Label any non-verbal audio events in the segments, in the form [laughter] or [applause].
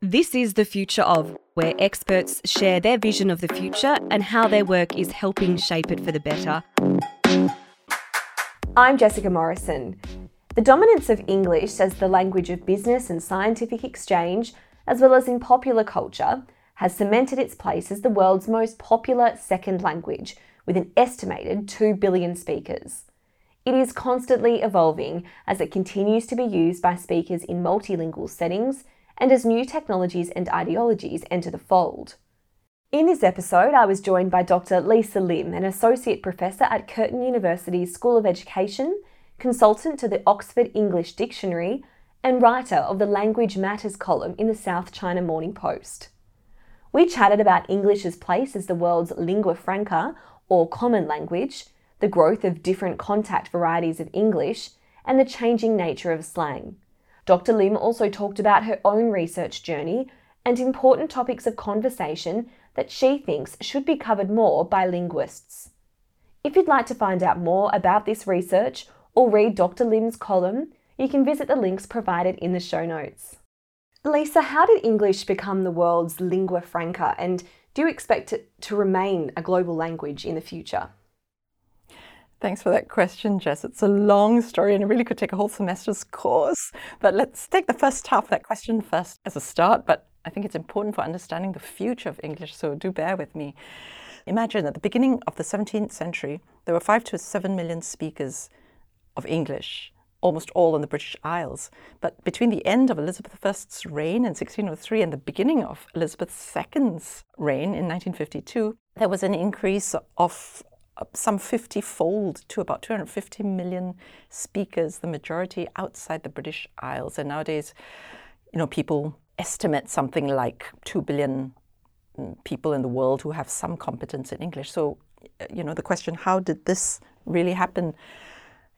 This is The Future of, where experts share their vision of the future and how their work is helping shape it for the better. I'm Jessica Morrison. The dominance of English as the language of business and scientific exchange, as well as in popular culture, has cemented its place as the world's most popular second language, with an estimated 2 billion speakers. It is constantly evolving as it continues to be used by speakers in multilingual settings and as new technologies and ideologies enter the fold. In this episode, I was joined by Dr. Lisa Lim, an Associate Professor at Curtin University's School of Education, consultant to the Oxford English Dictionary, and writer of the Language Matters column in the South China Morning Post. We chatted about English's place as the world's lingua franca, or common language, the growth of different contact varieties of English, and the changing nature of slang. Dr. Lim also talked about her own research journey and important topics of conversation that she thinks should be covered more by linguists. If you'd like to find out more about this research or read Dr. Lim's column, you can visit the links provided in the show notes. Lisa, how did English become the world's lingua franca and do you expect it to remain a global language in the future? Thanks for that question, Jess. It's a long story and it really could take a whole semester's course. But let's take the first half of that question first as a start. But I think it's important for understanding the future of English, so do bear with me. Imagine at the beginning of the 17th century, there were five to seven million speakers of English, almost all in the British Isles. But between the end of Elizabeth I's reign in 1603 and the beginning of Elizabeth II's reign in 1952, there was an increase of some 50 fold to about 250 million speakers, the majority outside the British Isles. And nowadays, you know, people estimate something like 2 billion mm, people in the world who have some competence in English. So, uh, you know, the question how did this really happen?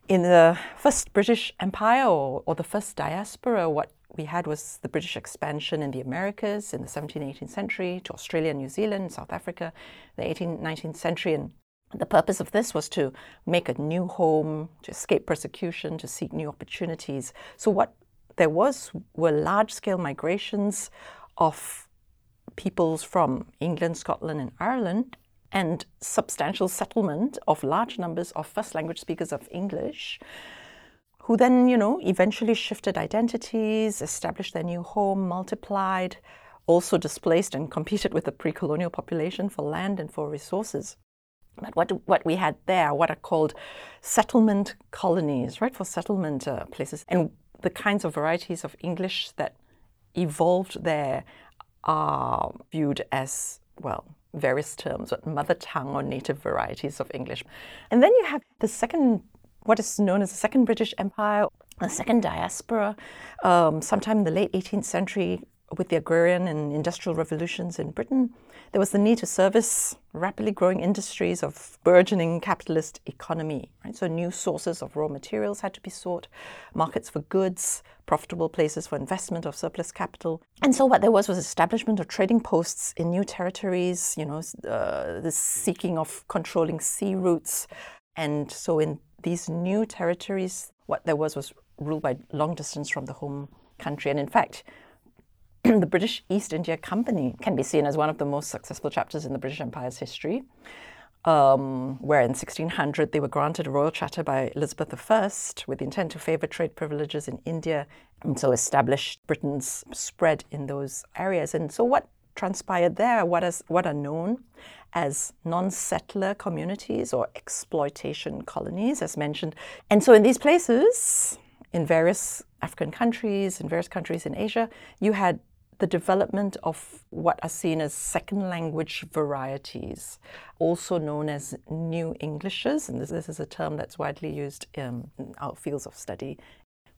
In the first British Empire or, or the first diaspora, what we had was the British expansion in the Americas in the 17th, 18th century to Australia, New Zealand, South Africa, the 18th, 19th century, and the purpose of this was to make a new home, to escape persecution, to seek new opportunities. So, what there was were large scale migrations of peoples from England, Scotland, and Ireland, and substantial settlement of large numbers of first language speakers of English, who then, you know, eventually shifted identities, established their new home, multiplied, also displaced and competed with the pre colonial population for land and for resources. But what, what we had there, what are called settlement colonies, right, for settlement uh, places. And the kinds of varieties of English that evolved there are viewed as, well, various terms, but mother tongue or native varieties of English. And then you have the second, what is known as the Second British Empire, the Second Diaspora, um, sometime in the late 18th century with the agrarian and industrial revolutions in Britain, there was the need to service rapidly growing industries of burgeoning capitalist economy. Right? So new sources of raw materials had to be sought, markets for goods, profitable places for investment of surplus capital. And so what there was was establishment of trading posts in new territories, you know, uh, the seeking of controlling sea routes. And so in these new territories, what there was was ruled by long distance from the home country. And in fact, the British East India Company can be seen as one of the most successful chapters in the British Empire's history, um, where in 1600 they were granted a royal charter by Elizabeth I with the intent to favour trade privileges in India and so established Britain's spread in those areas. And so, what transpired there, what, is, what are known as non settler communities or exploitation colonies, as mentioned. And so, in these places, in various African countries, in various countries in Asia, you had the development of what are seen as second language varieties, also known as New Englishes, and this, this is a term that's widely used in our fields of study.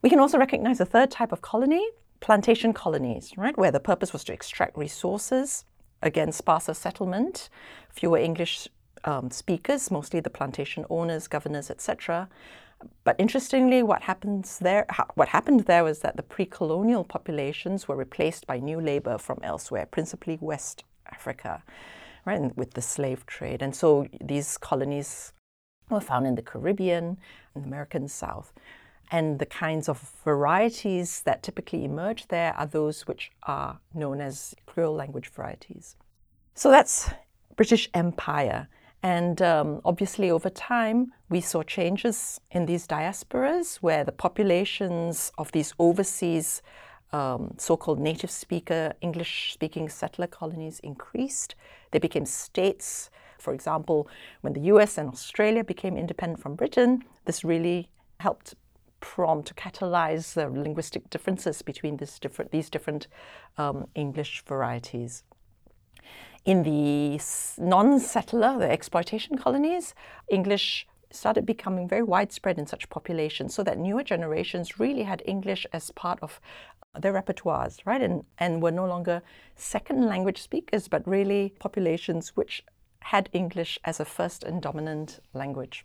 We can also recognize a third type of colony, plantation colonies, right, where the purpose was to extract resources, again, sparser settlement, fewer English um, speakers, mostly the plantation owners, governors, etc. But interestingly, what happens there? What happened there was that the pre-colonial populations were replaced by new labor from elsewhere, principally West Africa, right, with the slave trade. And so these colonies were found in the Caribbean, in the American South. And the kinds of varieties that typically emerge there are those which are known as Creole language varieties. So that's British Empire. And um, obviously, over time, we saw changes in these diasporas where the populations of these overseas um, so called native speaker, English speaking settler colonies increased. They became states. For example, when the US and Australia became independent from Britain, this really helped prompt to catalyze the linguistic differences between different, these different um, English varieties. In the non settler, the exploitation colonies, English started becoming very widespread in such populations so that newer generations really had English as part of uh, their repertoires, right? And, and were no longer second language speakers, but really populations which had English as a first and dominant language.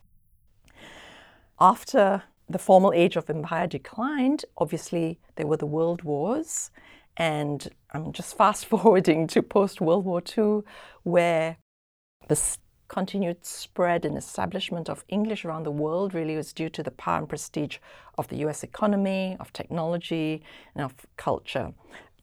After the formal age of empire declined, obviously there were the world wars. And I'm just fast [laughs] forwarding to post World War II, where the continued spread and establishment of English around the world really was due to the power and prestige of the US economy, of technology, and of culture.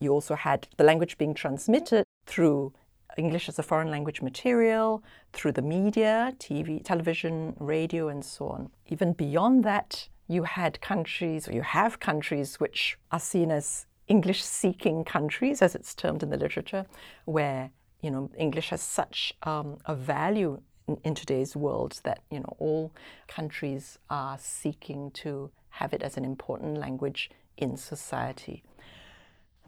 You also had the language being transmitted through English as a foreign language material, through the media, TV, television, radio, and so on. Even beyond that, you had countries, or you have countries, which are seen as English seeking countries, as it's termed in the literature, where you know, English has such um, a value in, in, today's world that you know all countries are seeking to have it as an important language in society.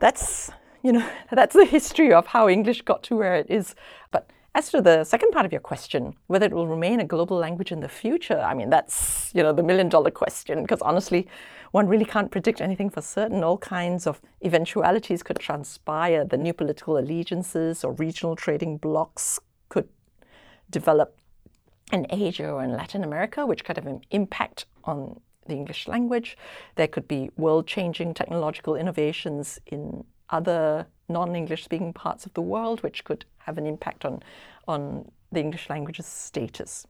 That's you know [laughs] that's the history of how English got to where it is. But as to the second part of your question, whether it will remain a global language in the future, I mean, that's, you know, the million dollar question, because honestly, one really can't predict anything for certain. All kinds of eventualities could transpire. The new political allegiances or regional trading blocs could develop in Asia or in Latin America, which could have an impact on the English language. There could be world changing technological innovations in other non-English speaking parts of the world, which could have an impact on, on the English language's status.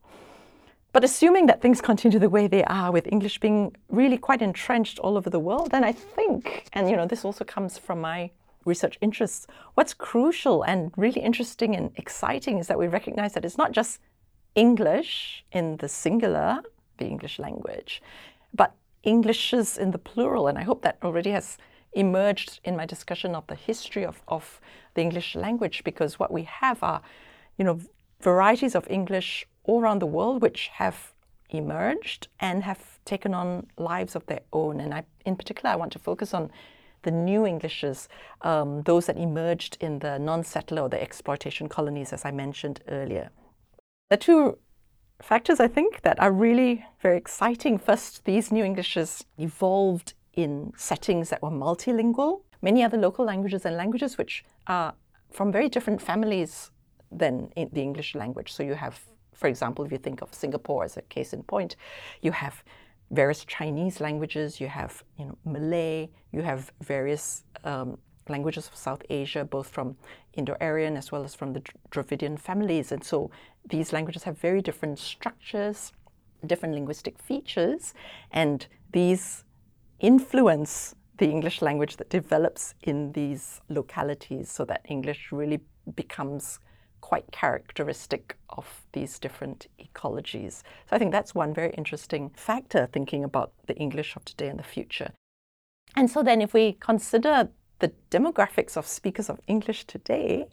But assuming that things continue the way they are, with English being really quite entrenched all over the world, then I think, and you know, this also comes from my research interests, what's crucial and really interesting and exciting is that we recognize that it's not just English in the singular, the English language, but Englishes in the plural. And I hope that already has emerged in my discussion of the history of, of the English language because what we have are, you know, varieties of English all around the world which have emerged and have taken on lives of their own. And I, in particular, I want to focus on the new Englishes, um, those that emerged in the non-settler or the exploitation colonies, as I mentioned earlier. The two factors I think that are really very exciting. First, these new Englishes evolved in settings that were multilingual. Many other local languages and languages which are from very different families than the English language. So you have, for example, if you think of Singapore as a case in point, you have various Chinese languages, you have you know Malay, you have various um, languages of South Asia, both from Indo-Aryan as well as from the Dravidian families, and so these languages have very different structures, different linguistic features, and these influence the English language that develops in these localities so that English really becomes quite characteristic of these different ecologies. So I think that's one very interesting factor thinking about the English of today and the future. And so then if we consider the demographics of speakers of English today,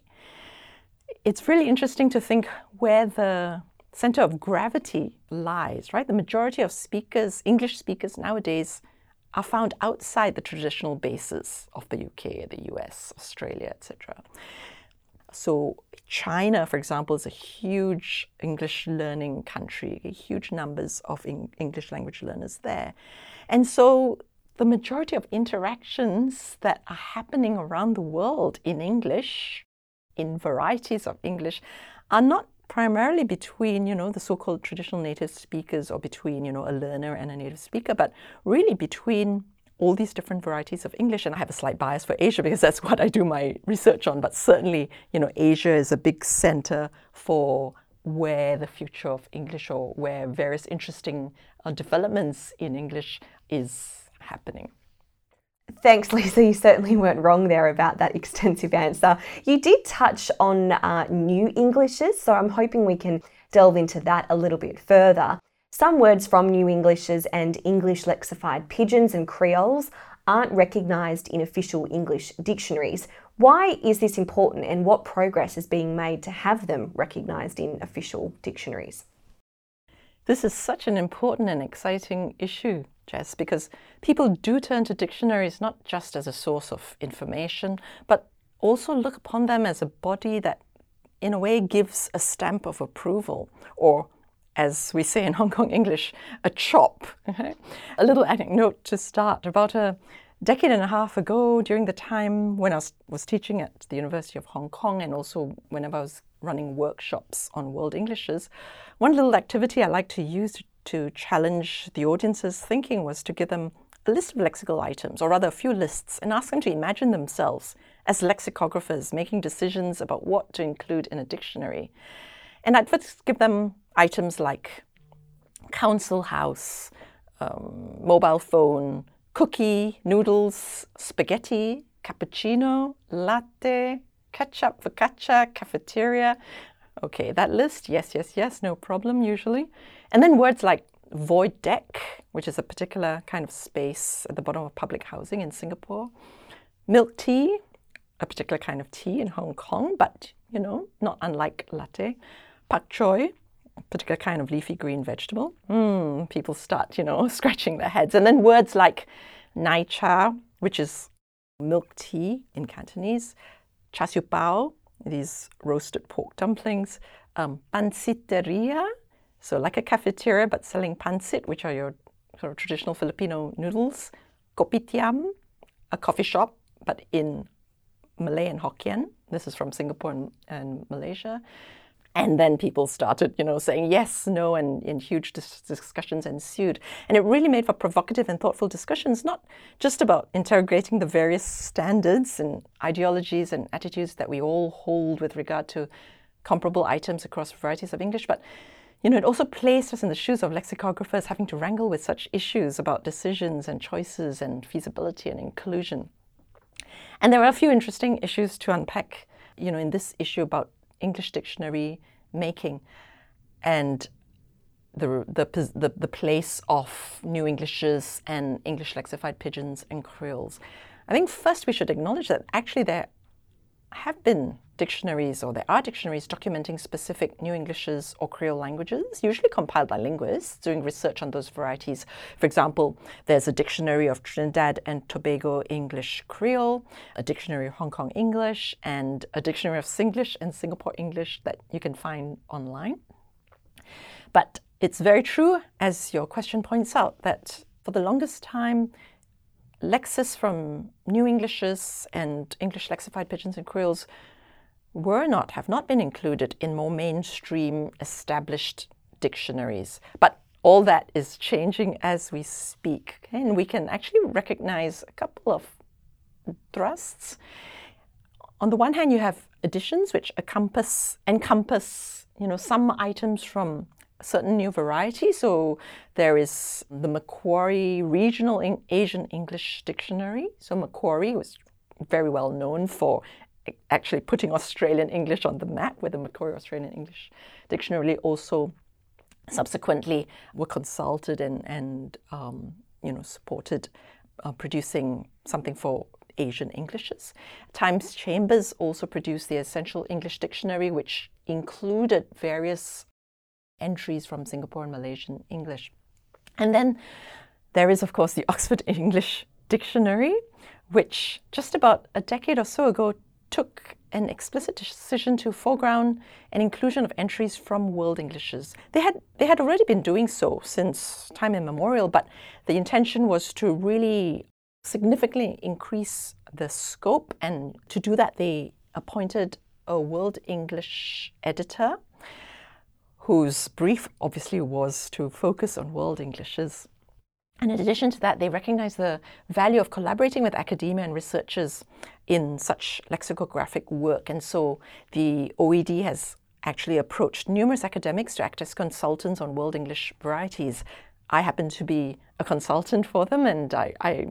it's really interesting to think where the center of gravity lies, right? The majority of speakers, English speakers nowadays, are found outside the traditional bases of the UK, the US, Australia, etc. So China, for example, is a huge English learning country, huge numbers of English language learners there. And so the majority of interactions that are happening around the world in English, in varieties of English, are not primarily between, you know, the so-called traditional native speakers or between, you know, a learner and a native speaker, but really between all these different varieties of English. And I have a slight bias for Asia [laughs] because that's what I do my research on. But certainly, you know, Asia is a big center for where the future of English or where various interesting uh, developments in English is happening. Thanks, Lisa. You certainly weren't wrong there about that [laughs] extensive answer. You did touch on uh, new Englishes, so I'm hoping we can delve into that a little bit further. Some words from New Englishes and English lexified pidgins and creoles aren't recognised in official English dictionaries. Why is this important and what progress is being made to have them recognised in official dictionaries? This is such an important and exciting issue, Jess, because people do turn to dictionaries not just as a source of information, but also look upon them as a body that, in a way, gives a stamp of approval, or as we say in Hong Kong English, a chop. a little anecdote to start about a decade and a half ago, during the time when I was, was teaching at the University of Hong Kong and also whenever I was running workshops on World Englishes, one little activity I like to use to challenge the audience's thinking was to give them a list of lexical items, or rather a few lists, and ask them to imagine themselves as lexicographers making decisions about what to include in a dictionary. And I'd first give them items like council house, um, mobile phone, cookie, noodles, spaghetti, cappuccino, latte, ketchup, focaccia, cafeteria. Okay, that list, yes, yes, yes, no problem usually. And then words like void deck, which is a particular kind of space at the bottom of public housing in Singapore, milk tea, a particular kind of tea in Hong Kong, but you know, not unlike latte, pak choi, a particular kind of leafy green vegetable. Mm, people start, you know, [laughs] scratching their heads. And then words like nai cha, which is milk tea in Cantonese, char siu these roasted pork dumplings, um, pansiteria, so like a cafeteria but selling pansit, which are your sort of traditional Filipino noodles, kopitiam, a coffee shop but in Malay and Hokkien. This is from Singapore and, and Malaysia. And then people started, you know, saying yes, no, and, and huge dis- discussions ensued. And it really made for provocative and thoughtful discussions, not just about interrogating the various standards and ideologies and attitudes that we all hold with regard to comparable items across varieties of English, but you know, it also placed us in the shoes of lexicographers having to wrangle with such issues about decisions and choices and feasibility and inclusion. And there are a few interesting issues to unpack, you know, in this issue about English dictionary making and the, the, the, the place of New Englishes and English lexified pidgins and creoles. I think first we should acknowledge that actually there have been dictionaries or there are dictionaries documenting specific New Englishes or Creole languages, usually compiled by linguists doing research on those varieties. For example, there's a dictionary of Trinidad and Tobago English Creole, a dictionary of Hong Kong English, and a dictionary of Singlish and Singapore English that you can find online. But it's very true, as your question points out, that for the longest time, lexis from New Englishes and English lexified pidgins and creoles were not, have not been included in more mainstream established dictionaries. But all that is changing as we speak. And we can actually recognize a couple of thrusts. On the one hand, you have additions which encompass, encompass you know, some items from certain new varieties. So there is the Macquarie Regional Asian English Dictionary. So Macquarie was very well known for actually putting Australian English on the map with the Macquarie Australian English Dictionary also subsequently were consulted and, and um, you know, supported uh, producing something for Asian Englishes. Times Chambers also produced the Essential English Dictionary, which included various entries from Singapore and Malaysian English. And then there is, of course, the [laughs] Oxford English Dictionary, which just about a decade or so ago took an explicit decision to foreground an inclusion of entries from World Englishes. They had, they had already been doing so since time immemorial, but the intention was to really significantly increase the scope, and to do that, they appointed a World English editor whose brief obviously was to focus on World Englishes. And in addition to that, they recognize the value of collaborating with academia and researchers in such lexicographic work. And so the OED has actually approached numerous academics to act as consultants on World English varieties. I happen to be a consultant for them, and I, I,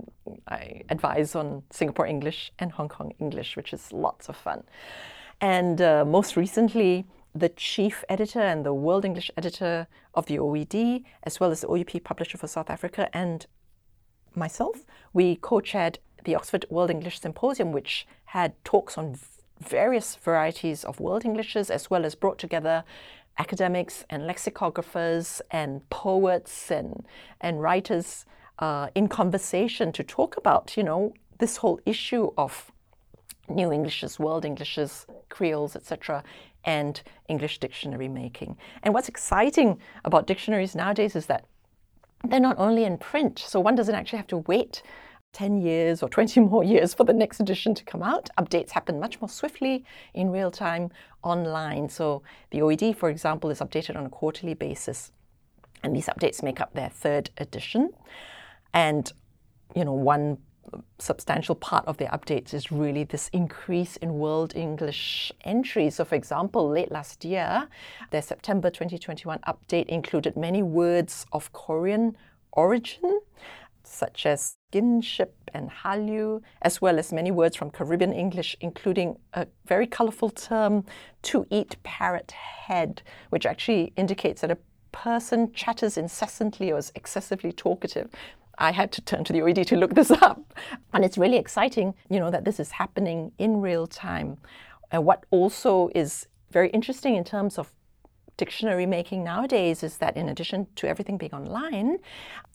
I, advise on Singapore English and Hong Kong English, which is lots of fun. And uh, most recently, the chief editor and the World English editor of the OED, as well as the OUP publisher for South Africa, and myself, we co chaired the Oxford World English Symposium, which had talks on various varieties of World Englishes, as well as brought together academics and lexicographers and poets and, and writers uh, in conversation to talk about, you know, this whole issue of New Englishes, World Englishes, Creoles, etc., and English dictionary making. And what's exciting about dictionaries nowadays is that they're not only in print, so one doesn't actually have to wait 10 years or 20 [laughs] more years for the next edition to come out. Updates happen much more swiftly in real time online. So the OED, for example, is updated on a quarterly basis. And these updates make up their third edition. And, you know, one substantial part of their updates is really this increase in World English entries. So, for example, late last year, their September 2021 update included many words of Korean origin, such as skinship and hallyu, as well as many words from Caribbean English, including a very colorful term, to eat parrot head, which actually indicates that a person chatters incessantly or is excessively talkative. I had to turn to the OED to look this [laughs] up. And it's really exciting, you know, that this is happening in real time. What also is very interesting in terms of dictionary making nowadays is that in addition to everything being online,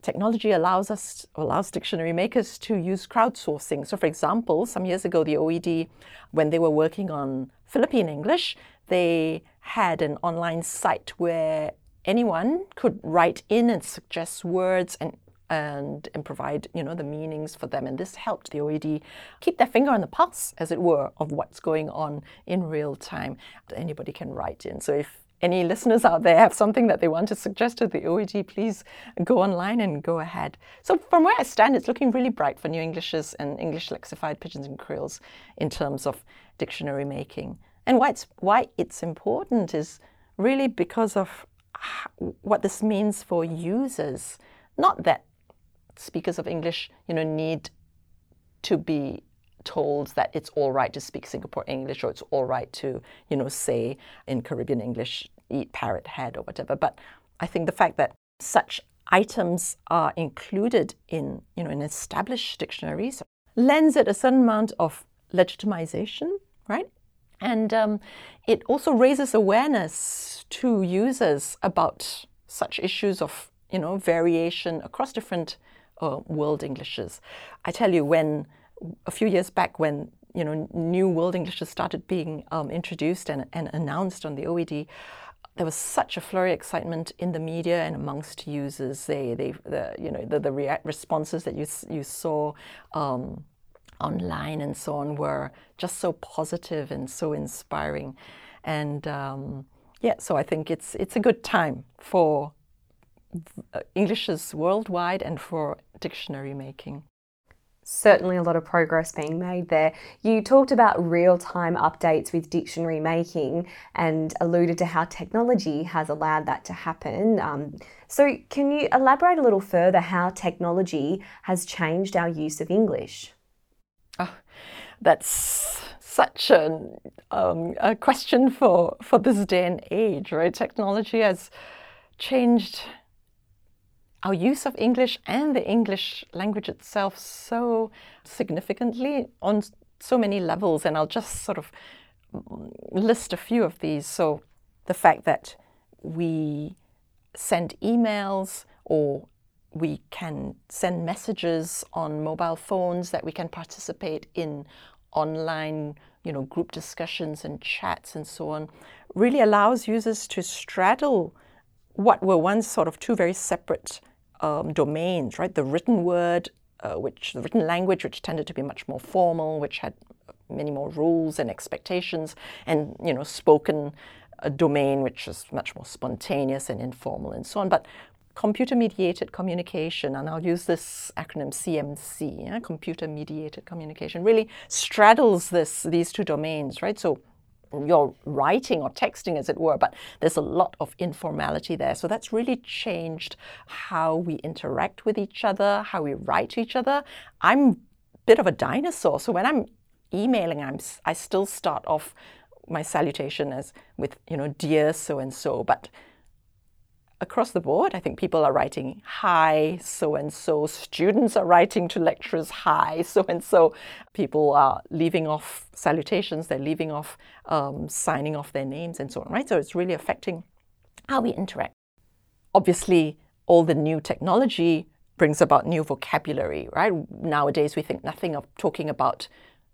technology allows us or allows dictionary makers to use crowdsourcing. So for example, some years ago the OED when they were working on Philippine English, they had an online site where anyone could write in and suggest words and and, and provide you know the meanings for them and this helped the OED keep their finger on the pulse as it were of what's going on in real time anybody can write in so if any listeners out there have something that they want to suggest to the OED, please go online and go ahead. So, from where I stand, it's looking really bright for New Englishes and English lexified pidgins and creoles in terms of dictionary making. And why it's, why it's important is really because of what this means for users. Not that speakers of English, you know, need to be told that it's all right to speak Singapore English or it's all right to, you know, say in Caribbean English, eat parrot head or whatever. But I think the fact that such items are included in, you know, in established dictionaries lends it a certain amount of legitimization, right? And um, it also raises awareness to users about such issues of, you know, variation across different uh, world Englishes. I tell you, when a few years back when you know new world Englishes started being um, introduced and, and announced on the OED, there was such a flurry of excitement in the media and amongst users. They, they, the, you know, the, the responses that you you saw um, online and so on were just so positive and so inspiring, and um, yeah, so I think it's it's a good time for Englishes worldwide and for dictionary making certainly a lot of progress being made there. You talked about real time updates with dictionary making and alluded to how technology has allowed that to happen. Um, so, can you elaborate a little further how technology has changed our use of English? Oh, that's such an, um, a question for, for this day and age, right? Technology has changed our use of English and the English language itself so significantly on so many levels. And I'll just sort of mm, list a few of these. So, the fact that we send emails or we can send messages on mobile phones, that we can participate in online you know, group discussions and chats and so on, really allows users to straddle what were once sort of two very separate um, domains, right? The written word, uh, which the written language, which tended to be much more formal, which had many more rules and expectations, and you know, spoken uh, domain, which is much more spontaneous and informal, and so on. But computer mediated communication, and I'll use this acronym CMC, yeah? computer mediated communication, really straddles this these two domains, right? So you're writing or texting, as it were, but there's a lot of informality there. So that's really changed how we interact with each other, how we write to each other. I'm a bit of a dinosaur, so when I'm emailing, I'm I still start off my salutation as with you know dear so and so, but across the board, I think people are writing hi, so and so. Students are writing to lecturers hi, so and so. People are leaving off salutations, they're leaving off um, signing off their names and so on, right? So it's really affecting how we interact. Obviously, all the new technology brings about new vocabulary, right? Nowadays, we think nothing of talking about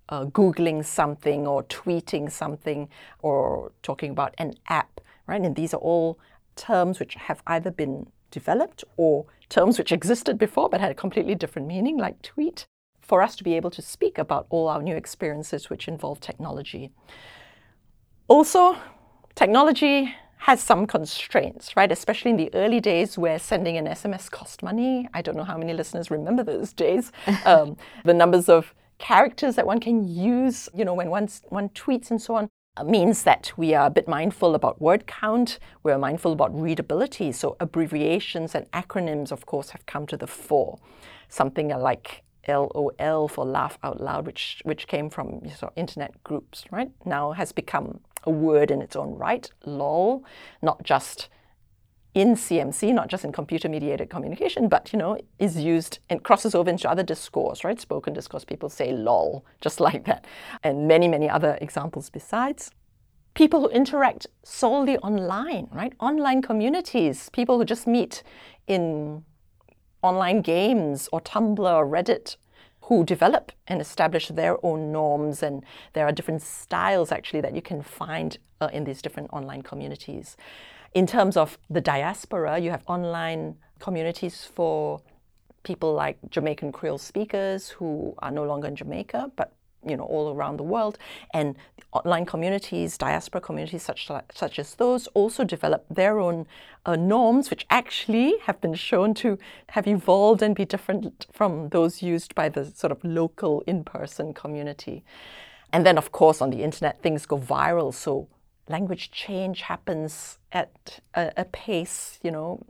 uh, Googling something or tweeting something or talking about an app, right? And these are all terms which have either been developed or terms which existed before but had a completely different meaning, like tweet, for us to be able to speak about all our new experiences which involve technology. Also, technology has some constraints, right? Especially in the early days where sending an SMS cost money. I don't know how many listeners remember those days. [laughs] Um, the numbers of characters that one can use, you know, when one, one tweets and so on means that we are a bit mindful about word count, we're mindful about readability. So abbreviations and acronyms, of course, have come to the fore. Something like LOL for laugh out loud, which which came from you know, internet groups, right? Now has become a word in its own right. LOL, not just in CMC, not just in computer mediated communication, but you know, is used and crosses over into other discourse, right? Spoken discourse, people say lol, just [laughs] like that. And many, many other examples besides. People who interact solely online, right? Online communities, people who just meet in online games or Tumblr or Reddit who develop and establish their own norms and there are different styles actually that you can find uh, in these different online communities in terms of the diaspora, you have online communities for people like Jamaican Creole speakers who are no longer in Jamaica, but you know all around the world, and online communities, diaspora communities such such as those, also develop their own uh, norms, which actually have been shown to have evolved and be different from those used by the sort of local in-person community. And then, of course, on the internet, things go viral. So language change happens at a, a, pace, you know,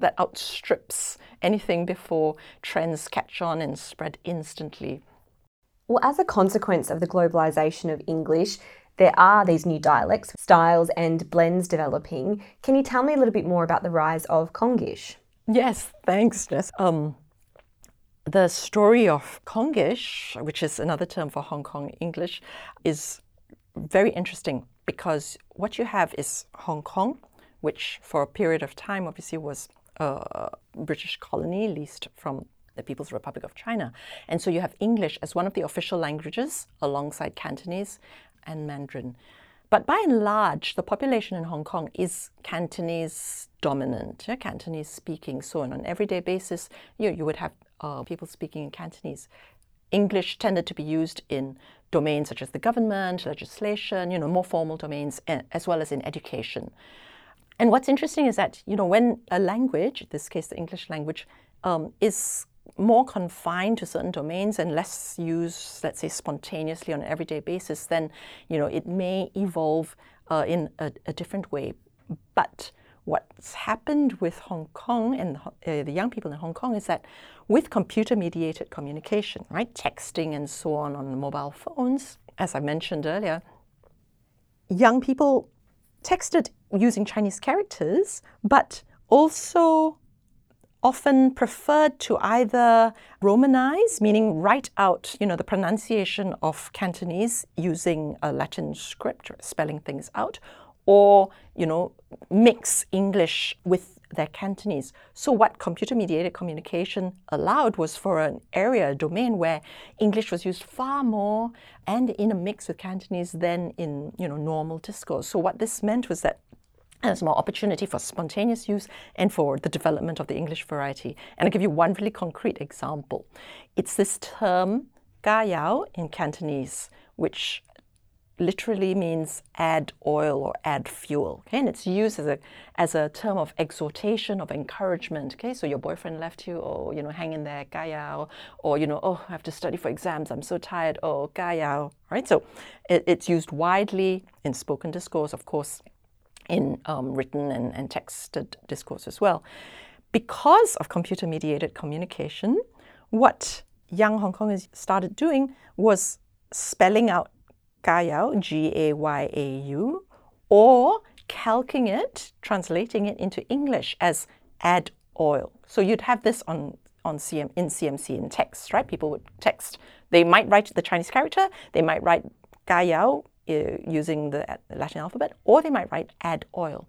that outstrips anything before trends catch on and spread instantly. Well, as a consequence of the globalization of English, there are these new dialects, styles, and blends developing. Can you tell me a little bit more about the rise of Kongish? Yes, thanks, Jess. Um, the story of Kongish, which is another term for Hong Kong English, is very interesting because what you have is Hong Kong, which for a period of time obviously was a British colony leased from the People's Republic of China. And so you have English as one of the official languages alongside Cantonese and Mandarin. But by and large, the population in Hong Kong is Cantonese dominant, yeah, Cantonese speaking. So on an everyday basis, you, you would have uh, people speaking in Cantonese. English tended to be used in domains such as the government, legislation, you know, more formal domains, eh, as well as in education. And what's interesting is that, you know, when a language, in this case the English language, um, is more confined to certain domains and less used, let's say, spontaneously on an everyday basis, then, you know, it may evolve uh, in a, a different way. But what's happened with Hong Kong and uh, the young people in Hong Kong is that with computer mediated communication, right, texting and so on on mobile phones, as I mentioned earlier, young people texted using Chinese characters, but also often preferred to either Romanize, meaning write out, you know, the pronunciation of Cantonese using a Latin script, spelling things out, or you know mix English with their Cantonese. So what computer mediated communication allowed was for an area, a domain where English was used far more and in a mix with Cantonese than in you know normal discourse. So what this meant was that there's more opportunity for spontaneous use and for the development of the English variety. And I'll give you one really concrete example. It's this term, ga yao in Cantonese, which literally means add oil or add fuel. Okay, and it's used as a as a term of exhortation, of encouragement. Okay, so your boyfriend left you, or you know, hang in there, gayao, or you know, oh, I have to study for exams, I'm so tired, oh, gayao. Right, so it, it's used widely in spoken discourse, of course, in um, written and, and texted discourse as well. Because of computer mediated communication, what young Hong Kongers started doing was spelling out Gayau, G A Y A U, or calquing it, translating it into English as add oil. So you'd have this on, on CM, in CMC in text, right? People would text. They might write the Chinese character, they might write Gayao uh, using the Latin alphabet, or they might write add oil.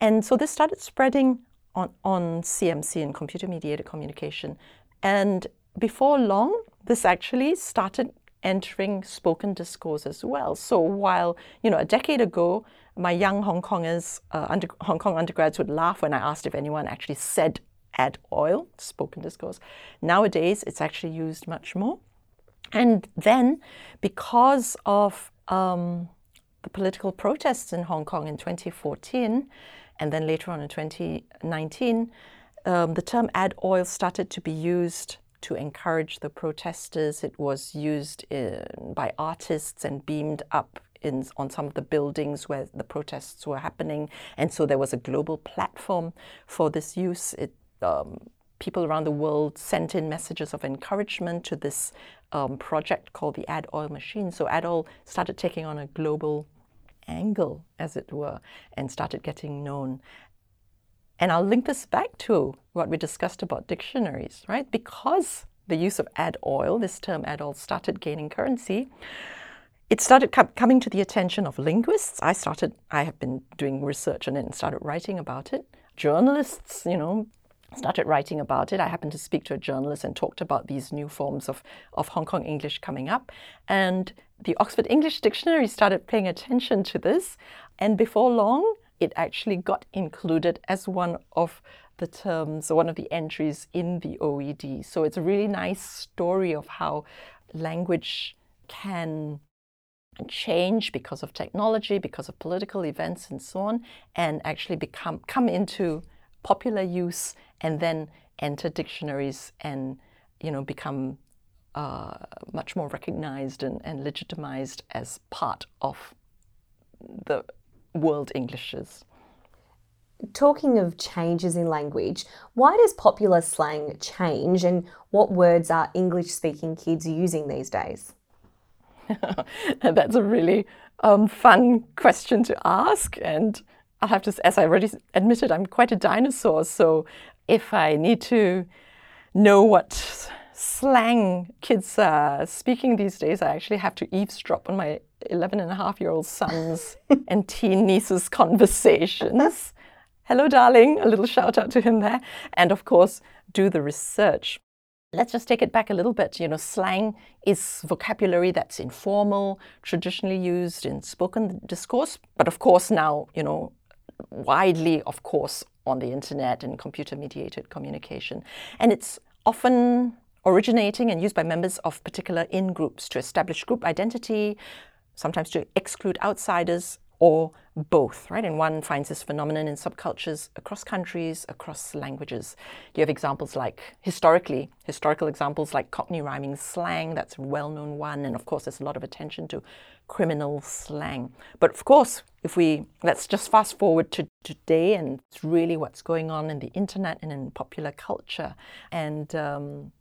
And so this started spreading on, on CMC and computer mediated communication. And before long, this actually started entering spoken discourse as well. So while, you know, a decade ago, my young Hong Kongers, uh, under, Hong Kong undergrads would laugh when I asked if anyone actually said add oil, spoken discourse. Nowadays, it's actually used much more. And then, because of um, the political protests in Hong Kong in 2014, and then later on in 2019, um, the term add oil started to be used to encourage the protesters. It was used in, by artists and beamed up in, on some of the buildings where the protests were happening. And so there was a global platform for this use. It, um, people around the world sent in messages of encouragement to this um, project called the Add Oil Machine. So Add Oil started taking on a global angle, as it were, and started getting known. And I'll link this back to what we discussed about dictionaries, right? Because the use of add oil, this term add oil, started gaining currency, it started com- coming to the attention of linguists. I started, I have been doing research on it and started writing about it. Journalists, you know, started writing about it. I happened to speak to a journalist and talked about these new forms of, of Hong Kong English coming up. And the Oxford English Dictionary started paying attention to this. And before long, it actually got included as one of the terms, one of the entries in the OED. So it's a really nice story of how language can change because of technology, because of political events and so on, and actually become come into popular use and then enter dictionaries and you know become uh, much more recognized and, and legitimized as part of the world Englishes. Talking of changes in language, why does popular slang change and what words are English speaking kids using these days? [laughs] That's a really um, fun question to ask. And I'll have to, as I already admitted, I'm quite a dinosaur. So if I need to know what slang kids are speaking these days, I actually have to eavesdrop on my 11 and a half year old son's [laughs] and teen niece's conversations. [laughs] Hello, darling. A little shout out to him there. And of course, do the research. Let's just take it back a little bit. You know, slang is vocabulary that's informal, traditionally used in spoken discourse, but of course, now, you know, widely, of course, on the internet and computer mediated communication. And it's often originating and used by members of particular in groups to establish group identity, sometimes to exclude outsiders, or both, right? And one finds this phenomenon in subcultures across countries, across languages. You have examples like historically, historical examples like Cockney rhyming slang, that's a well known one. And of course, there's a lot of attention to criminal slang. But of course, if we let's just fast forward to today, and it's really what's going on in the internet and in popular culture. And um,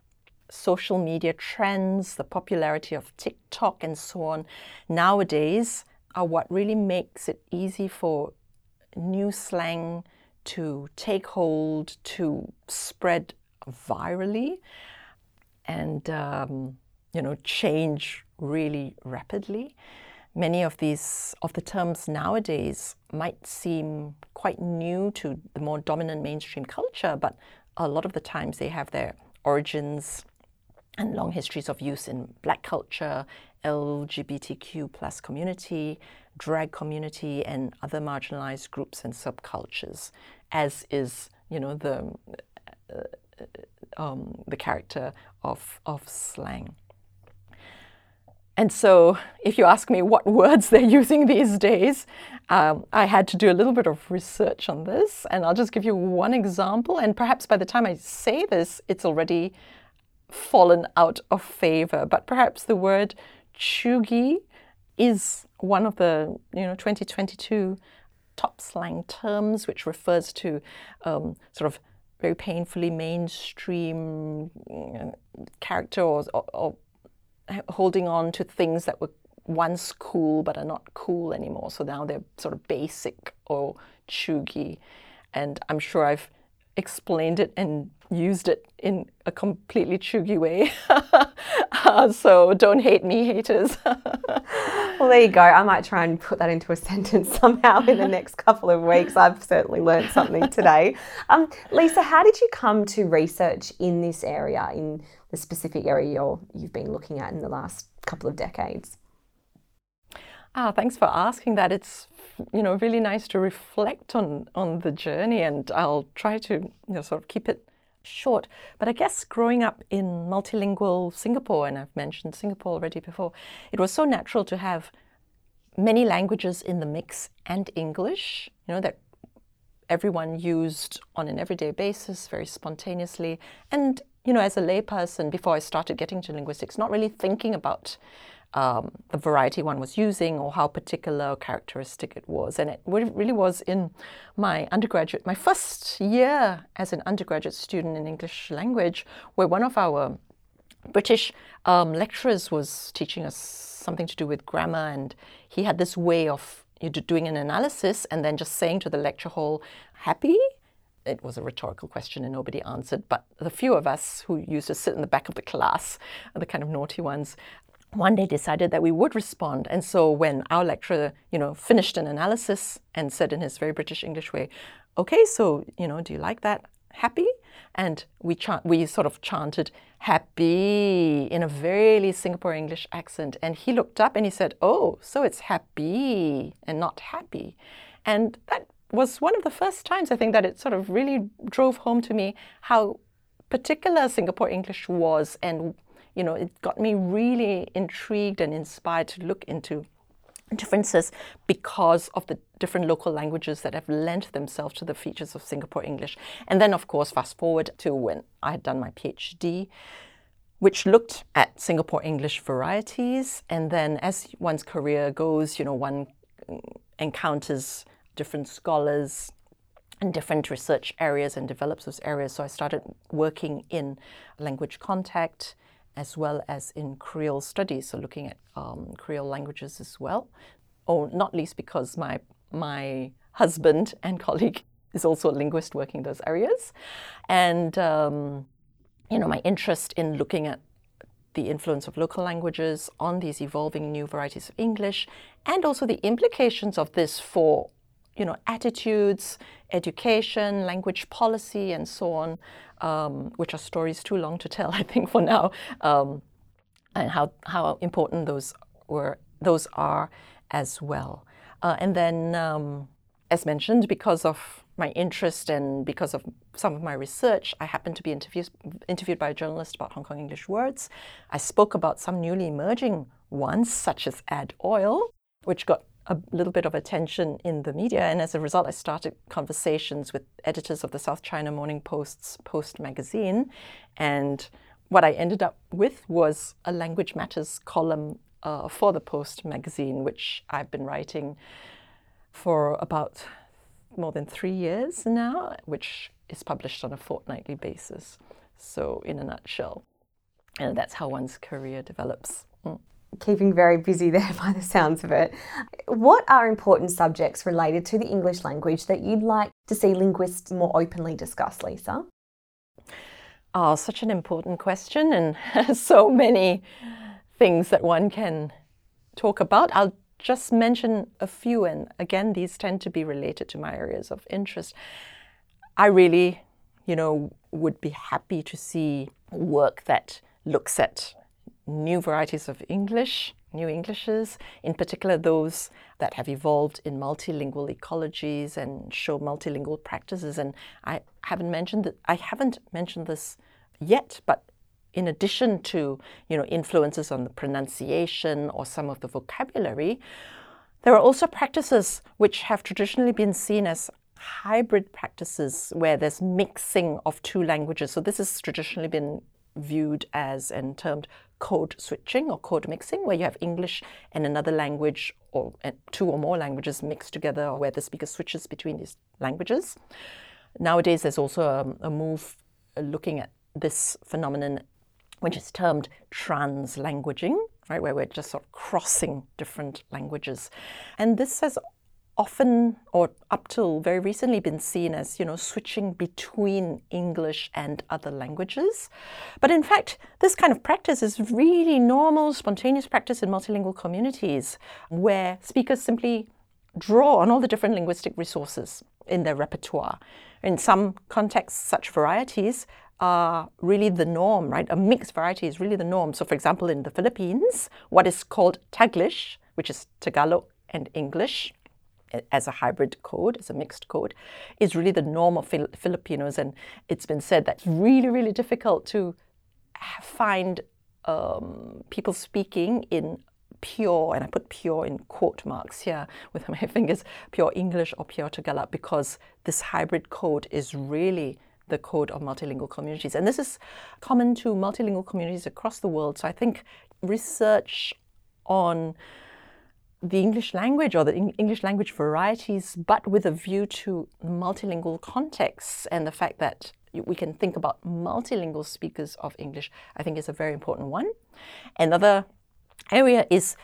social media trends, the popularity of TikTok, and so on, nowadays are what really makes it easy for new slang to take hold, to spread virally, and um, you know change really rapidly. Many of these of the terms nowadays might seem quite new to the more dominant mainstream culture, but a lot of the times they have their origins and long histories of use in black culture, LGBTQ plus community, drag community, and other marginalized groups and subcultures, as is you know the uh, um, the character of of slang. and so, if you ask me what [laughs] words they're using these days, um, I had to do a little bit of research on this, and I'll just give you one example. And perhaps by the time I say this, it's already fallen out of favor. But perhaps the word cheugy is one of the you know 2022 top slang terms, which refers to um, sort of very painfully mainstream character or, or, or holding on to things that were once cool but are not cool anymore. So now they're sort of basic or cheugy. And I'm sure I've explained it and used it in a completely cheugy way. [laughs] uh, so don't hate me, haters. [laughs] well, there you go. I might try and put that into a [laughs] sentence somehow in the next couple of weeks. I've certainly learned something today. Um, Lisa, how did you come to research in this area, in the specific area you're, you've been looking at in the last couple of decades? Ah, thanks for asking that. It's you know really nice to reflect on on the journey, and I'll try to you know sort of keep it short. But I guess growing up in multilingual Singapore, and I've mentioned Singapore already before, it was so natural to have many languages in the mix and English. You know that everyone used on an everyday basis, very spontaneously, and you know as a layperson, before I started getting to linguistics, not really thinking about um, the variety one was using or how particular characteristic it was. And it really was in my undergraduate, my first year as an undergraduate student in English language, where one of our British um, lecturers was teaching us something to do with grammar, and he had this way of doing an analysis and then just saying to the lecture hall, happy? It was a rhetorical question and nobody answered, but the few of us who used to sit in the back of the class, the kind of naughty ones, one day decided that we would respond. And so when our lecturer, you know, finished an analysis and said in his very British English way, okay, so, you know, do you like that? Happy? And we, chant, we sort of chanted happy in a very Singapore English accent. And he looked up and he said, oh, so it's happy and not happy. And that was one of the first times I think that it sort of really drove home to me how particular Singapore English was and you know, it got me really intrigued and inspired to look into differences because of the different local languages that have lent themselves to the features of Singapore English. And then, of course, fast forward to when I had done my PhD, which looked at Singapore English varieties. And then, as one's career goes, you know, one encounters different scholars and different research areas and develops those areas. So I started working in language contact as well as in Creole studies, so looking at um, Creole languages as well. Oh, not least because my my husband and colleague [laughs] is also a linguist working those areas, and um, you know my interest in looking at the influence of local languages on these evolving new varieties of English, and also the implications of this for you know attitudes, education, language policy, and so on um, which are stories too long to tell, [laughs] I think, for now, um, and how, how important those were those are as well. Uh, and then, um, as mentioned, because of my interest and because of some of my research, I happened to be interviewed, interviewed by a journalist about Hong Kong English words. I spoke about some newly emerging ones, such as add oil, which got a little bit of attention in the media. And as a result, I started conversations with editors of the South China Morning Post's Post magazine. And what I ended up with was a Language Matters column uh, for the Post magazine, which I've been writing for about more than three years now, which is published on a fortnightly basis. So, in a nutshell, and that's how one's career develops. Mm keeping very busy [laughs] there by the sounds of it. What are important subjects related to the English language that you'd like to see linguists more openly discuss, Lisa? Oh, such an important question, and [laughs] so many things that one can talk about. I'll just mention a few, and again, these tend to be related to my areas of interest. I really, you know, would be happy to see work that looks at new varieties of English, new Englishes, in particular those that have evolved in multilingual ecologies and show multilingual practices. And I haven't mentioned that I haven't mentioned this yet, but in addition to you know influences on the pronunciation or some of the vocabulary, there are also practices which have traditionally been seen as hybrid practices where there's mixing of two languages. So this has traditionally been viewed as and termed code switching or code mixing, where you have English and another language or two or more languages mixed together, or where the speaker switches between these languages. Nowadays, there's also a, a move uh, looking at this phenomenon, which is termed translanguaging, right, where we're just sort of crossing different languages. And this has often or up till very recently been seen as you know switching between english and other languages. But in fact this kind of practice is really normal spontaneous practice in multilingual communities where speakers simply draw on all the different linguistic resources in their repertoire. In some contexts such varieties are really the norm right? A mixed variety is really the norm. So for example in the philippines what is called taglish which is tagalog and english as a hybrid code, as a mixed code, is really the norm of Fil- Filipinos. And it's been said that it's really, really difficult to find um, people speaking in pure, and I put pure in quote marks here with my [laughs] fingers, pure English or pure Tagalog, because this hybrid code is really the code of multilingual communities. And this is common to multilingual communities across the world. So I think research on the English language or the English language varieties, but with a view to multilingual contexts and the fact that we can think about multilingual speakers of English, I think is a very important one. Another area is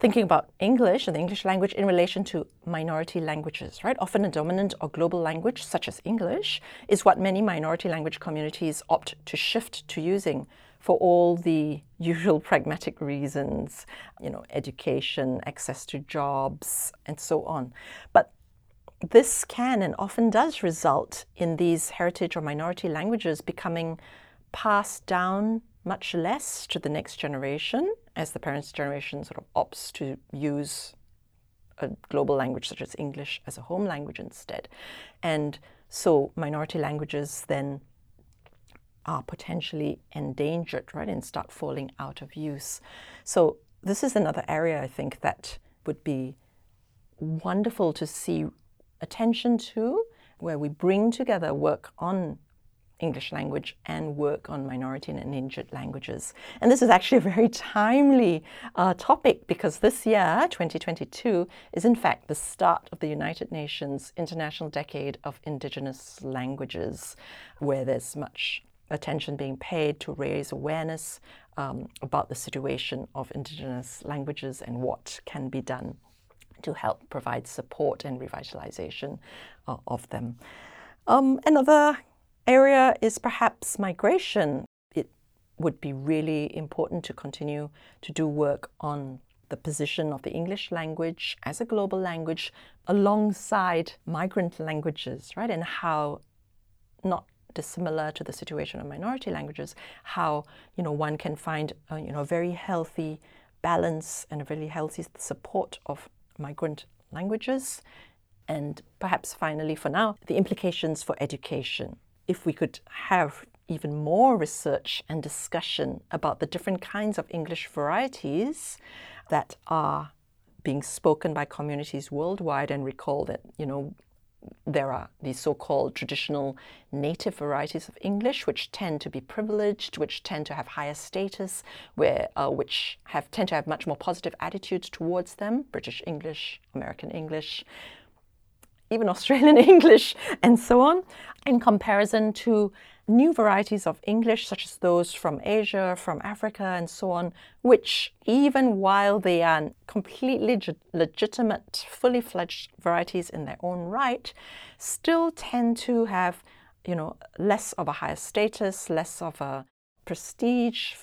thinking about English and the English language in relation to minority languages, right? Often a dominant or global language, such as English, is what many minority language communities opt to shift to using for all the [laughs] usual pragmatic reasons, you know, education, access to jobs, and so on. But this can and often does result in these heritage or minority languages becoming passed down much less to the next generation as the parents' generation sort of opts to use a global language such as English as a home language instead. And so minority languages then are potentially endangered, right, and start falling out of use. So, this is another area I think that would be wonderful to see attention to, where we bring together work on English language and work on minority and endangered languages. And this is actually a very [laughs] timely uh, topic because this year, 2022, is in fact the start of the United Nations International Decade of Indigenous Languages, where there's much attention being paid to raise awareness um, about the situation of Indigenous languages and what can be done to help provide support and revitalization uh, of them. Um, another area is perhaps migration. It would be really important to continue to do work on the position of the English language as a global language alongside migrant languages, right? And how not dissimilar to the situation of minority languages, how you know one can find a, you know a very healthy balance and a very healthy support of migrant languages, and perhaps finally for now the implications for education. If we could have even more research and discussion about the different kinds of English varieties that are being spoken by communities worldwide and recall that you know there are these so called traditional native varieties of English, which tend to be privileged, which tend to have higher status, where, uh, which have, tend to have much more positive attitudes towards them British English, American English, even Australian [laughs] English, and so on, in comparison to new varieties of English, such as those from Asia, from Africa, and so on, which, even while they are completely legitimate, fully fledged varieties in their own right, still tend to have, you know, less of a higher status, less of a prestige,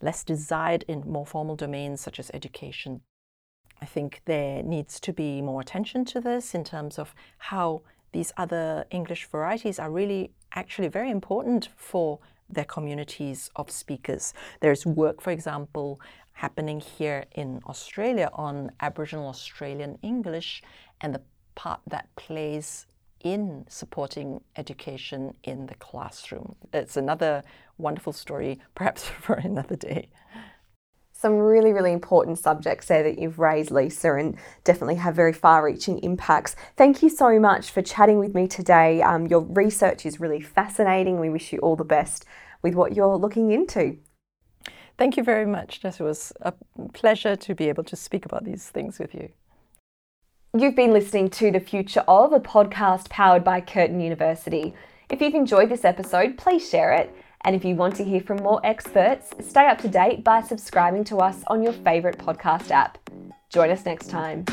less desired in more formal domains such as education. I think there needs to be more attention to this in terms of how these other English varieties are really actually very important for their communities of speakers. There's work, for example, happening here in Australia on Aboriginal Australian English and the part that plays in supporting education in the classroom. It's another wonderful story, perhaps [laughs] for another day. Some really, really important subjects there that you've raised, Lisa, and definitely have very far reaching impacts. Thank you so much for chatting with me today. Um, your research is really fascinating. We wish you all the best with what you're looking into. Thank you very much, Jess. It was a pleasure to be able to speak about these things with you. You've been listening to The Future of, a podcast powered by Curtin University. If you've enjoyed this episode, please share it. And if you want to hear from more experts, stay up to date by subscribing to us on your favourite podcast app. Join us next time.